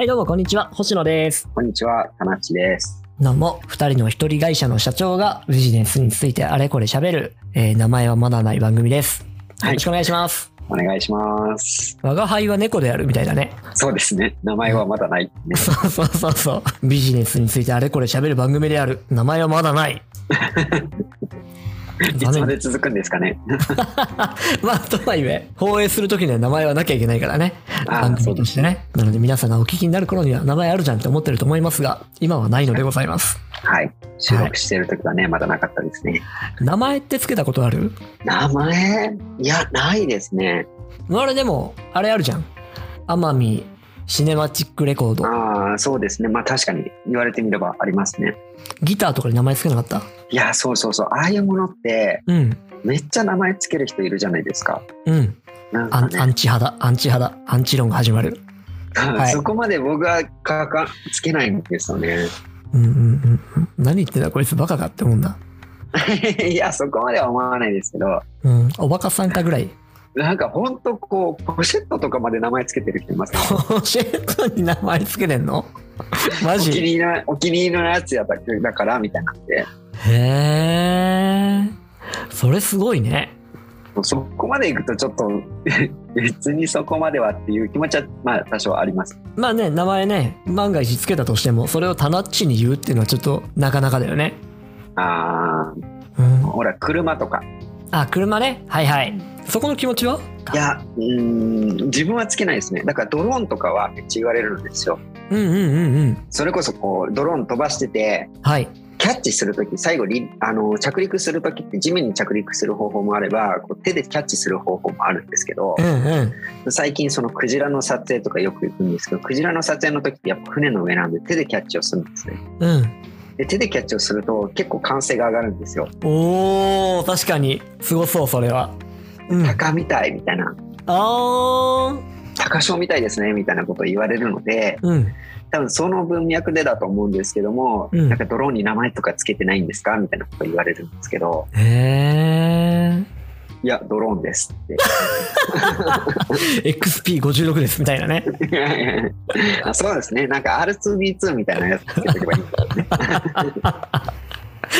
はい、どうも、こんにちは。星野です。こんにちは、たなっちです。どうも、二人の一人会社の社長がビジネスについてあれこれ喋る、えー名前はまだない番組です。はいよろしくお願いします。お願いします。我が輩は猫であるみたいだね。そうですね。名前はまだない、ね。そうそうそうそう。ビジネスについてあれこれ喋る番組である。名前はまだない。いつまで続くんですかね。まあ、とはいえ、放映するときには名前はなきゃいけないからね。番組としてね。なので皆さんがお聞きになる頃には名前あるじゃんって思ってると思いますが、今はないのでございます。はい。収録してる時はね、まだなかったですね。名前ってつけたことある？名前？いや、ないですね。あれでも、あれあるじゃん。奄美シネマチックレコード。ああ、そうですね。まあ確かに言われてみればありますね。ギターとかに名前つけなかった？いや、そうそうそう。ああいうものって、うん。めっちゃ名前つける人いるじゃないですか。うん。んかね、ンチ派だ。アンチ派だ。アンチ論が始まる。はいそこまで僕はかかつけないんですよね。うんうんうんうん。何言ってんだこいつバカかって思うんだ。いや、そこまでは思わないですけど、うん。おバカさんかぐらい。なんかほんとこう、ポシェットとかまで名前つけてる人いますね。ポシェットに名前つけてんの？マお気にジお気に入りのやつやっただから、みたいになって。へえ。それすごいね。そこまで行くとちょっと、別にそこまではっていう気持ちは、まあ多少あります。まあね、名前ね、万が一つけたとしても、それをタナッチに言うっていうのはちょっとなかなかだよね。あうんあ、。ほら、車とか。あ、車ね？はいはい。そこの気持ちは？いや、うーん、自分はつけないですね。だからドローンとかはめっちゃ言われるんですよ。うんうんうんうん。それこそこう、ドローン飛ばしてて、はい。キャッチするとき、最後りあの、着陸するときって地面に着陸する方法もあれば、こう手でキャッチする方法もあるんですけどう、んうん。最近そのクジラの撮影とかよく行くんですけど、クジラの撮影の時ってやっぱ船の上なんで手でキャッチをするんですね。うん。で手でキャッチをすると結構歓声が上がるんですよ。おー、確かに。すごそう、それは。うん。あ鷹みたいみたいな、ー。鷹賞みたいですねみたいなことを言われるので、うん。多分その文脈でだと思うんですけども、うんなんかドローンに名前とかつけてないんですかみたいなことを言われるんですけど、へいや、ドローンですって。ー。XP56 です、みたいなね。あ そうですね。なんか R2B2 みたいなやつつけとけばいいんだよね。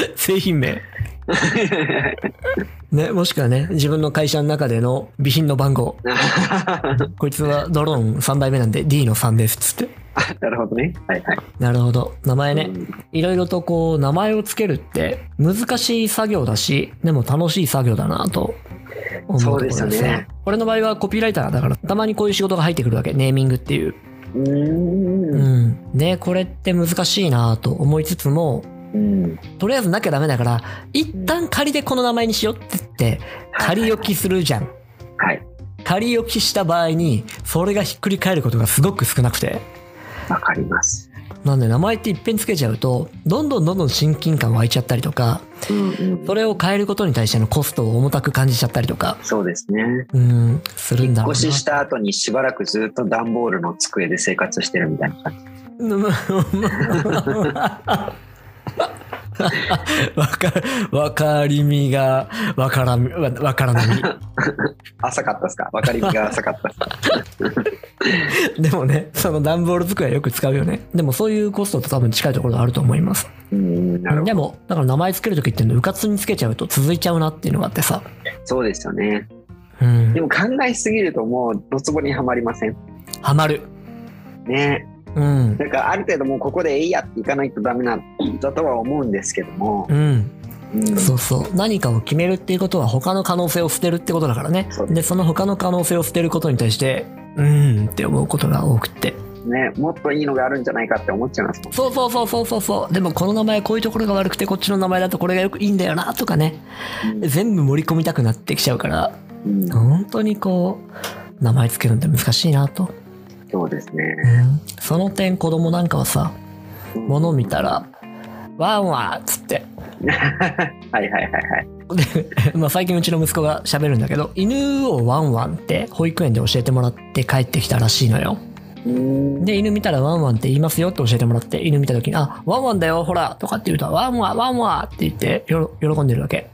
製品名。ね、もしくはね、自分の会社の中での備品の番号。こいつはドローン3代目なんで D の3です、つって。なるほどね。はいはい。なるほど。名前ねう。んいろいろとこう、名前をつけるって難しい作業だし、でも楽しい作業だなと思うところですそうですよねね。俺の場合はコピーライターだから、たまにこういう仕事が入ってくるわけ。ネーミングっていう。うー。うんん。ね、これって難しいなと思いつつも、うん。とりあえずなきゃダメだから、一旦仮でこの名前にしようって言って、仮置きするじゃん。はい。仮置きした場合に、それがひっくり返ることがすごく少なくて。わかります。なんで名前っていっぺんつけちゃうと、どんどんどんどん親近感湧いちゃったりとか、うんうん。それを変えることに対してのコストを重たく感じちゃったりとか、そうですね。うん、するんだろうな。越しした後にしばらくずっと段ボールの机で生活してるみたいな感じ。う んわか、わかりみが、わからみ、わわからな 浅かったですか？わかりみが浅かったです。でもね、その段ボール机はよく使うよね。でもそういうコストと多分近いところがあると思います。うん。でも、だから名前つけるときっていうのうかつにつけちゃうと続いちゃうなっていうのがあってさ。そうですよね。うんで。も考えすぎるともうドツボにはまりません。ハマる。ね。うん。だからある程度もうここでえいやっていかないとダメなんだとは思うんですけども。うん。うんそうそう。何かを決めるっていうことは他の可能性を捨てるってことだからね。で、その他の可能性を捨てることに対して、うーんって思うことが多くって。ね、もっといいのがあるんじゃないかって思っちゃいますもん。そうそうそうそうそうそう。でもこの名前こういうところが悪くてこっちの名前だとこれがよくいいんだよなとかね。全部盛り込みたくなってきちゃうから、うん本当にこう、名前つけるのって難しいなと。そうですね。うんその点子供なんかはさ、物見たら、ワンワーっつって。はいはいはいはい。で、まあ最近うちの息子が喋るんだけど、犬をワンワンって保育園で教えてもらって帰ってきたらしいのよ。うんで、犬見たらワンワンって言いますよって教えてもらって、犬見た時に、あ、ワンワンだよ、ほら、とかって言うと、ワンワン、ワンワンって言って喜んでるわけ。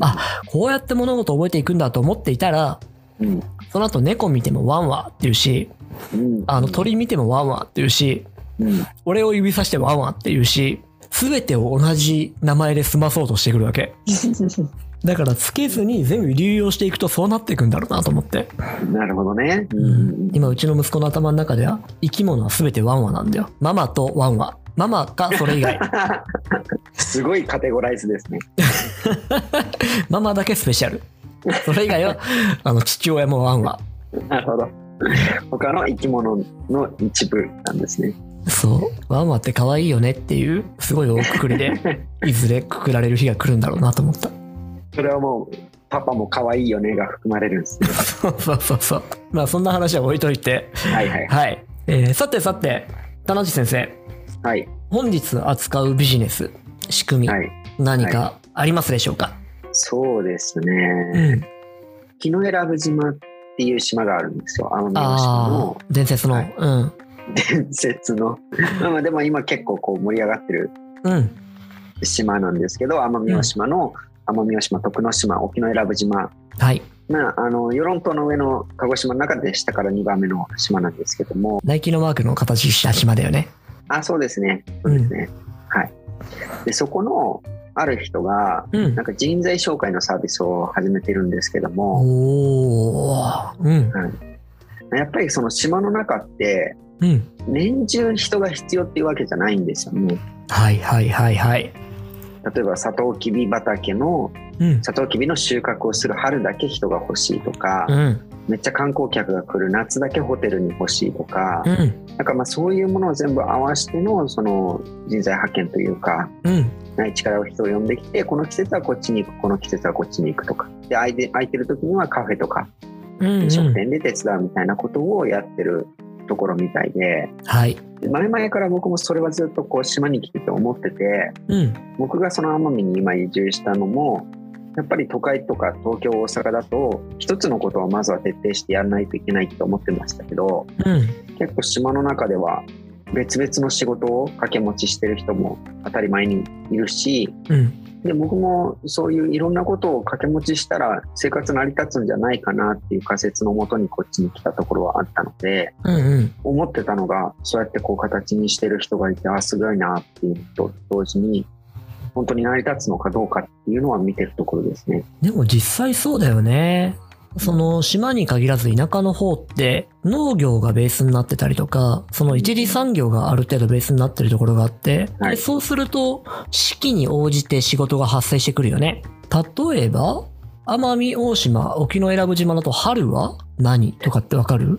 あ、こうやって物事を覚えていくんだと思っていたら、うんその後猫見てもワンワンって言うし、うんあの鳥見てもワンワンって言うし、うん俺を指さしてワンワンって言うし、すべてを同じ名前で済まそうとしてくるわけ。だからつけずに全部流用していくとそうなっていくんだろうなと思って。なるほどね。うん、今うちの息子の頭の中では生き物は全てワンワなんだよ。ママとワンワ。ママかそれ以外。すごいカテゴライズですね。ママだけスペシャル。それ以外は あの父親もワンワ。なるほど。他の生き物の一部なんですね。そう。ワンワって可愛いよねっていうすごい大くくりで いずれくくられる日が来るんだろうなと思った。それはもう、パパも可愛いよねが含まれるんですね。そうそうそうそう。まあそんな話は置いといて。はいはい。はい。えーさてさて、田中先生。はい。本日扱うビジネス、仕組み、はい。何かありますでしょうか、そうですうね。ん。木の選ぶ島っていう島があるんですよ。奄美大島あのあ、伝説の、はいうん。伝説の。まあまあでも今結構こう盛り上がってるうん。島なんですけど、奄美大島の、奄美大島、徳之島、沖永良部島。はい。まあ、あの、与論島の上の鹿児島の中で下から2番目の島なんですけども、ナイキのマークの形した島だよね。あ、そうですね。そうですね。はい。で、そこの、ある人が、うんなんか人材紹介のサービスを始めてるんですけども。うん。やっぱりその島の中って、うん。年中人が必要っていうわけじゃないんですよね。はいはいはいはい。例えば、サトウキビ畑の、うん。サトウキビの収穫をする春だけ人が欲しいとか、うん。めっちゃ観光客が来る夏だけホテルに欲しいとか、うん。なんかまあそういうものを全部合わせてのその人材派遣というか、うん。内地から人を呼んできて、この季節はこっちに行く、この季節はこっちに行くとか、で空いて空いてる時にはカフェとか飲食店で手伝うみたいなことをやってるところみたいで、はい。前々から僕もそれはずっとこう島に来てて思ってて、うん。僕がその奄美に今移住したのも、やっぱり都会とか東京、大阪だと、一つのことをまずは徹底してやらないといけないと思ってましたけど、うん。結構島の中では別々の仕事を掛け持ちしてる人も当たり前にいるし、うん。で僕もそういういろんなことを掛け持ちしたら生活成り立つんじゃないかなっていう仮説のもとにこっちに来たところはあったのでうん。うん。思ってたのがそうやってこう形にしてる人がいてあすごいなっていうのと同時に本当に成り立つのかどうかっていうのは見てるところですね。でも実際そうだよね。その島に限らず田舎の方って農業がベースになってたりとか、その一次産業がある程度ベースになってるところがあって、はいでそうすると四季に応じて仕事が発生してくるよね。例えば、奄美大島、沖永良部島だと春は何とかってわかる？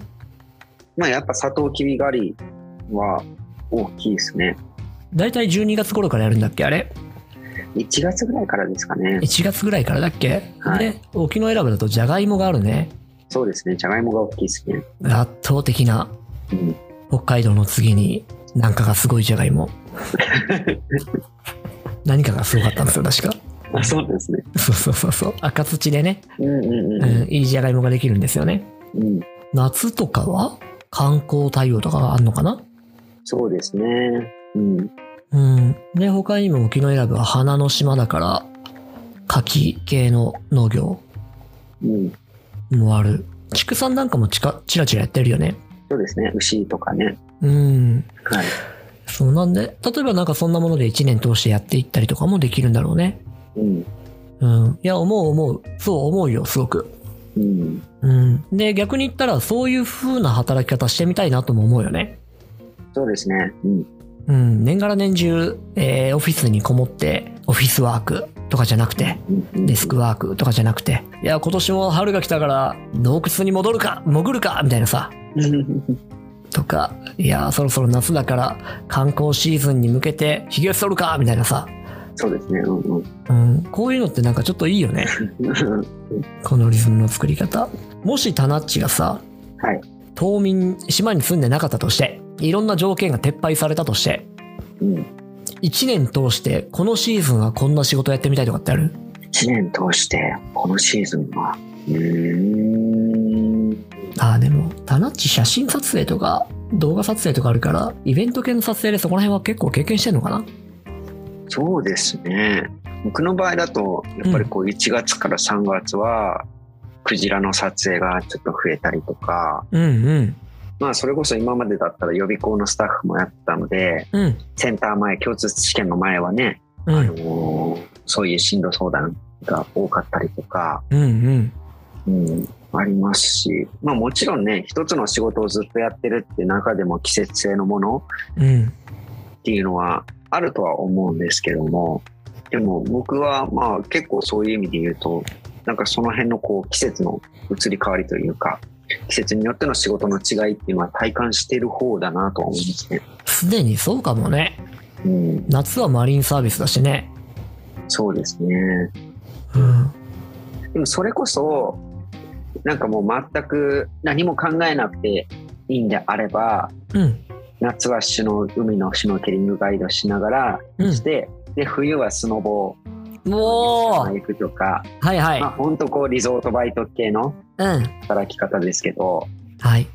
まあやっぱサトウキビ狩りは大きいですね。だいたい12月頃からやるんだっけあれ？1月ぐらいからですかね。1月ぐらいからだっけ、はいで、沖永良部だとジャガイモがあるね。そうですね。じゃがいもが大きいですね。圧倒的なうん北海道の次になんかがすごいじゃがいも。何かがすごかったんですよ、確か。あそうですね。そうそうそうそう。赤土でね、うんうんうんうん。いいじゃがいもができるんですよね。うん、夏とかは？観光対応とかがあるのかな？そうですね。うん。うん。で、他にも沖永良部は花の島だから、柿系の農業うん。もある。畜産なんかもちかチラチラやってるよね。そうですね。牛とかね。うん。はい。そうなんで、例えばなんかそんなもので1年通してやっていったりとかもできるんだろうね。うん。うん。いや、思う思う。そう思うよ、すごく。うん。うん。で、逆に言ったら、そういう風な働き方してみたいなとも思うよね。そうですね。うん。うん。年がら年中、えーオフィスにこもって、オフィスワークとかじゃなくて、うんデスクワークとかじゃなくて、いや、今年も春が来たから、洞窟に戻るか、潜るか、みたいなさ。とか、いや、そろそろ夏だから、観光シーズンに向けて、髭を剃るか、みたいなさ。そうですね。うんうん。うん。こういうのってなんかちょっといいよね。このリズムの作り方。もしタナッチがさ、はい。島民、島に住んでなかったとして、いろんな条件が撤廃されたとして、うん。1年通してこのシーズンはこんな仕事やってみたいとかってある？1年通して、このシーズンは、うーん。ああ、でも、タナッチ写真撮影とか動画撮影とかあるから、イベント系の撮影でそこら辺は結構経験してんのかな？そうですね。僕の場合だと、やっぱりこう1月から3月は、クジラの撮影がちょっと増えたりとか、うんうん。まあそれこそ今までだったら予備校のスタッフもやってたので、うん。センター前、共通試験の前はね、うん。あのーそういう進路相談が多かったりとか、うんうん。うん、ありますし、まあもちろんね、一つの仕事をずっとやってるって中でも季節性のものうん。っていうのはあるとは思うんですけども、でも僕はまあ結構そういう意味で言うと、なんかその辺のこう季節の移り変わりというか、季節によっての仕事の違いっていうのは体感している方だなとは思いますね。すでにそうかもね。うん、夏はマリンサービスだしね。そうですね。うん。でもそれこそ、なんかもう全く何も考えなくていいんであれば、うん。夏はシュノ海のシュノーケリングガイドしながらうんして、で冬はスノボもう行くとか、はいはいまあ。本当こうリゾートバイト系のうん。働き方ですけど、はい。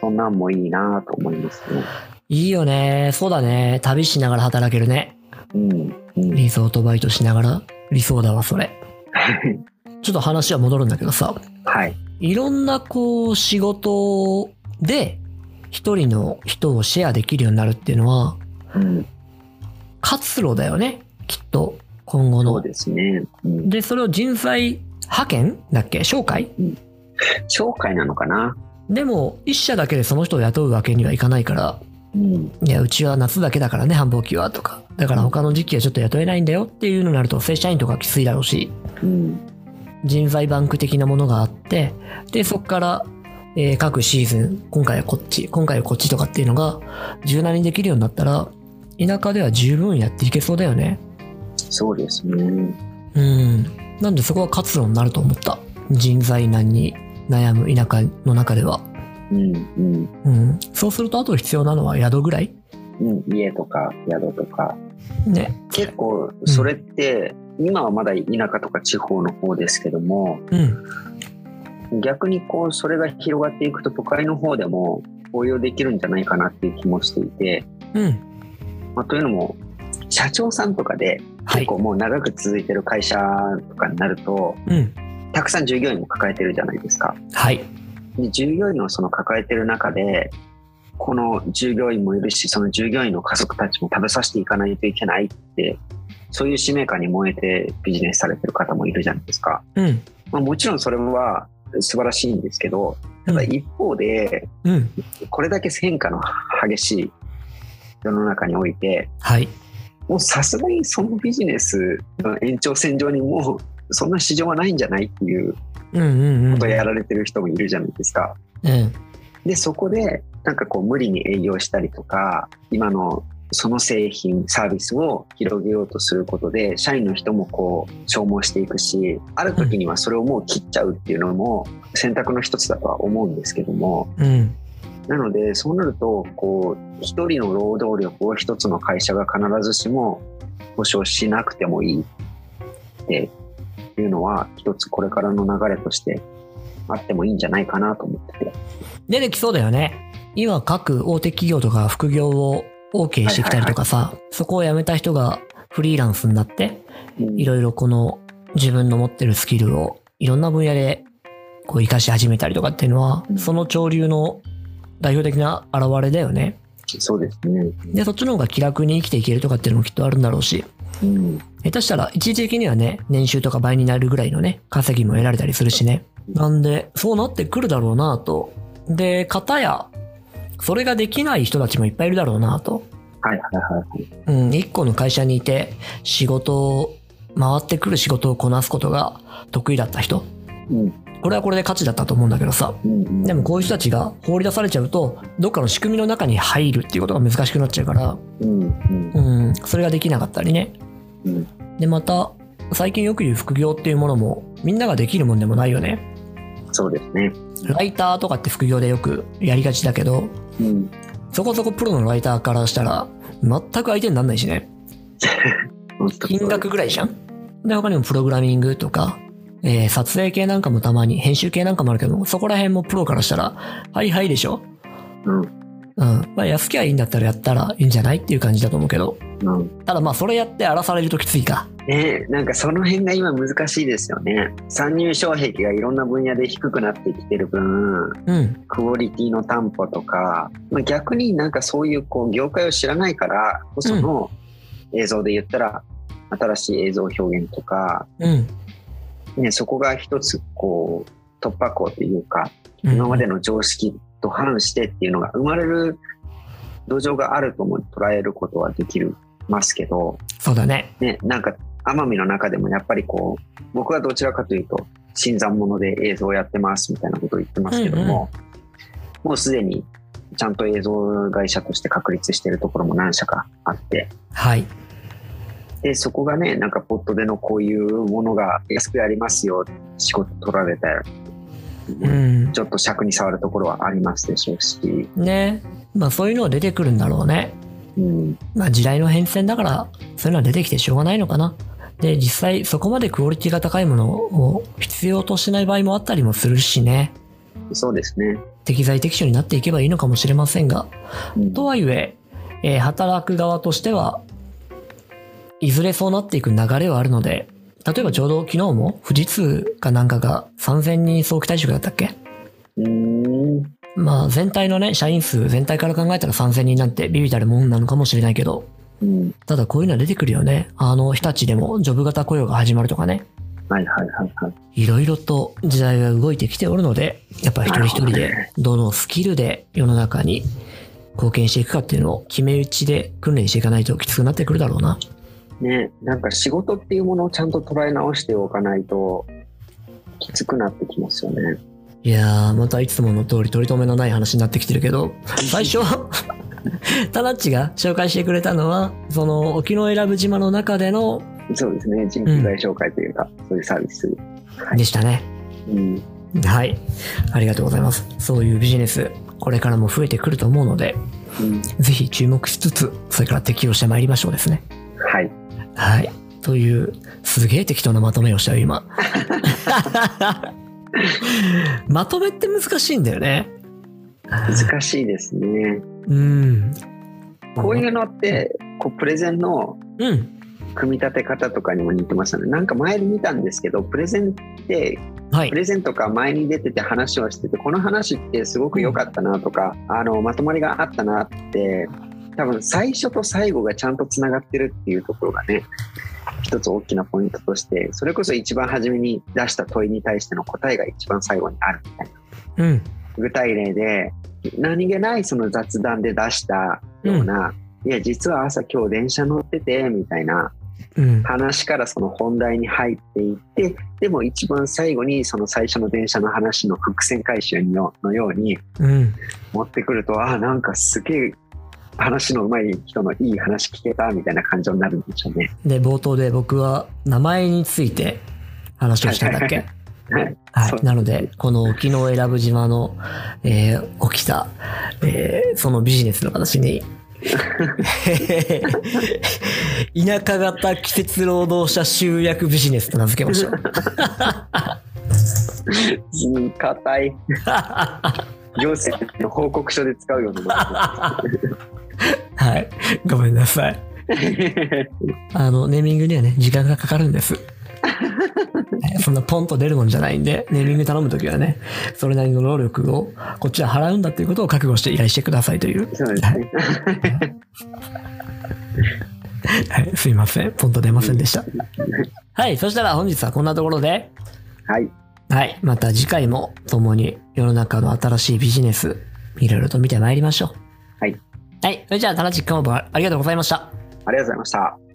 そんなんもいいなと思いますね。いいよね。そうだね。旅しながら働けるね。うん。うん、リゾートバイトしながら。理想だわ、それ。ちょっと話は戻るんだけどさ。はい。いろんなこう仕事で一人の人をシェアできるようになるっていうのはうん、活路だよね。きっと今後の。そうですね。うん、で、それを人材派遣？だっけ？紹介？紹介なのかな。でも一社だけでその人を雇うわけにはいかないから、うん。いや、うちは夏だけだからね、繁忙期はとか。だから他の時期はちょっと雇えないんだよっていうのになると正社員とかきついだろうし、うん。人材バンク的なものがあって、で、そこから、えー各シーズン、今回はこっち、今回はこっちとかっていうのが柔軟にできるようになったら、田舎では十分やっていけそうだよね。そうですね。うん。なんでそこは活路になると思った？人材難に悩む田舎の中では。うん。うん。うん。そうするとあと必要なのは宿ぐらい？うん、家とか宿とかね。結構それって、今はまだ田舎とか地方の方ですけどもうん。逆にこうそれが広がっていくと都会の方でも応用できるんじゃないかなっていう気もしていて、うん。まあ、というのも社長さんとかではい。結構もう長く続いてる会社とかになると、うん。たくさん従業員も抱えてるじゃないですか。はい。で従業員のその抱えてる中でこの従業員もいるしその従業員の家族たちも食べさせていかないといけないってそういう使命感に燃えてビジネスされてる方もいるじゃないですか。うん。まあ、もちろんそれは素晴らしいんですけどただ一方でうん。これだけ変化の激しい世の中においてはい。もうさすがにそのビジネスの延長線上にもうそんな市場はないんじゃないっていう。ことをやられてる人もいるじゃないですか。うん。でそこでなんかこう無理に営業したりとか今のその製品サービスを広げようとすることで社員の人もこう消耗していくしある時にはそれをもう切っちゃうっていうのも選択の一つだとは思うんですけどもうん。なのでそうなるとこう一人の労働力を一つの会社が必ずしも保証しなくてもいいっていうのは一つこれからの流れとしてあってもいいんじゃないかなと思ってて。出てきそうだよね。今各大手企業とか副業を OK してきたりとかさ、そこを辞めた人がフリーランスになって、いろいろこの自分の持ってるスキルをいろんな分野でこう活かし始めたりとかっていうのは、うんその潮流の代表的な現れだよね。そうですね。で、そっちの方が気楽に生きていけるとかっていうのもきっとあるんだろうし、うん。下手したら一時的にはね、年収とか倍になるぐらいのね、稼ぎも得られたりするしね。なんで、そうなってくるだろうなと。で、方や、それができない人たちもいっぱいいるだろうなと。はいはいはいはい。うん、一個の会社にいて、仕事を、回ってくる仕事をこなすことが得意だった人。うん。これはこれで価値だったと思うんだけどさ。うん。でもこういう人たちが放り出されちゃうと、どっかの仕組みの中に入るっていうことが難しくなっちゃうから、うん。うん。うん、それができなかったりね。うん。で、また、最近よく言う副業っていうものも、みんなができるもんでもないよね。そうですね。ライターとかって副業でよくやりがちだけど、うん。そこそこプロのライターからしたら、全く相手にならないしね。金額ぐらいじゃん？で、他にもプログラミングとか、えー撮影系なんかもたまに、編集系なんかもあるけど、そこら辺もプロからしたら、はいはいでしょ？うん。うん。まあ安きゃいいんだったらやったらいいんじゃないっていう感じだと思うけど。うん。ただまあそれやって荒らされるときついか。ねなんかその辺が今難しいですよね。参入障壁がいろんな分野で低くなってきてる分、うん。クオリティの担保とか、まあ、逆になんかそういうこう業界を知らないからこその映像で言ったら、新しい映像表現とか、うん。ね、そこが一つこう突破口というか、うん今までの常識と反してっていうのが生まれる土壌があるとも捉えることはできるますけど、そうだね。ね、なんか奄美の中でもやっぱりこう僕はどちらかというと新参者で映像をやってますみたいなことを言ってますけども、もうすでにちゃんと映像会社として確立しているところも何社かあってはい。でそこがねなんかポットでのこういうものが安くやりますよ仕事取られたらうん。ちょっと尺に触るところはありますでしょうし、ね。まあそういうのは出てくるんだろうね。うん、まあ時代の変遷だから、そういうのは出てきてしょうがないのかな。で、実際そこまでクオリティが高いものを必要としない場合もあったりもするしね。そうですね。適材適所になっていけばいいのかもしれませんが。うんとはいえ、えー働く側としては、いずれそうなっていく流れはあるので、例えばちょうど昨日も富士通かなんかが3000人早期退職だったっけ？まあ全体のね、社員数全体から考えたら3000人なんてビビたるもんなのかもしれないけど、うんただこういうのは出てくるよね。あの、日立でもジョブ型雇用が始まるとかね。はいはいはいはい。いろいろと時代が動いてきておるので、やっぱり一人一人でどのスキルで世の中に貢献していくかっていうのを決め打ちで訓練していかないときつくなってくるだろうな。ね、なんか仕事っていうものをちゃんと捉え直しておかないときつくなってきますよね。いやー、またいつもの通り取り留めのない話になってきてるけど、最初、タナッチが紹介してくれたのは、その沖永良部島の中での、そうですね。人材紹介というか、そういうサービス。でしたね。うん。はい。ありがとうございます。そういうビジネス、これからも増えてくると思うので、うん、ぜひ注目しつつ、それから適用してまいりましょうですね。はい。はい。という、すげえ適当なまとめをしたよ、今。まとめって難しいんだよね。難しいですね。うん。こういうのって、こうプレゼンのうん。組み立て方とかにも似てましたね。なんか前に見たんですけど、プレゼンって、はいプ。レゼンとか前に出てて話をしてて、この話ってすごく良かったなとか、あの、まとまりがあったなって、多分最初と最後がちゃんとつながってるっていうところがね、一つ大きなポイントとして、それこそ一番初めに出した問いに対しての答えが一番最後にあるみたいな。うん。具体例で、何気ないその雑談で出したような、いや、実は朝今日電車乗ってて、みたいなうん。話からその本題に入っていって、でも一番最後にその最初の電車の話の伏線回収ののようにうん。持ってくると、ああ、なんかすげえ話の上手い人のいい話聞けたみたいな感情になるんでしょうね。で、冒頭で僕は名前について話をしたんだっけ？はい。はい。なので、この沖永良部島の、えー起きた、えーそのビジネスの形に、田舎型季節労働者集約ビジネスと名付けました。うん硬い。行政の報告書で使うようなもはい。ごめんなさい。あの、ネーミングにはね、時間がかかるんです。は いそんなポンと出るもんじゃないんで、ネーミング頼むときはね、それなりの労力をこっちは払うんだっていうことを覚悟して依頼してくださいという。の。そうですね。はい、すいません。ポンと出ませんでした。はい、そしたら本日はこんなところで、はい。はい、また次回も共に世の中の新しいビジネス、いろいろと見てまいりましょう。はい。はい、それじゃあ、タナチックカモブありがとうございました。ありがとうございました。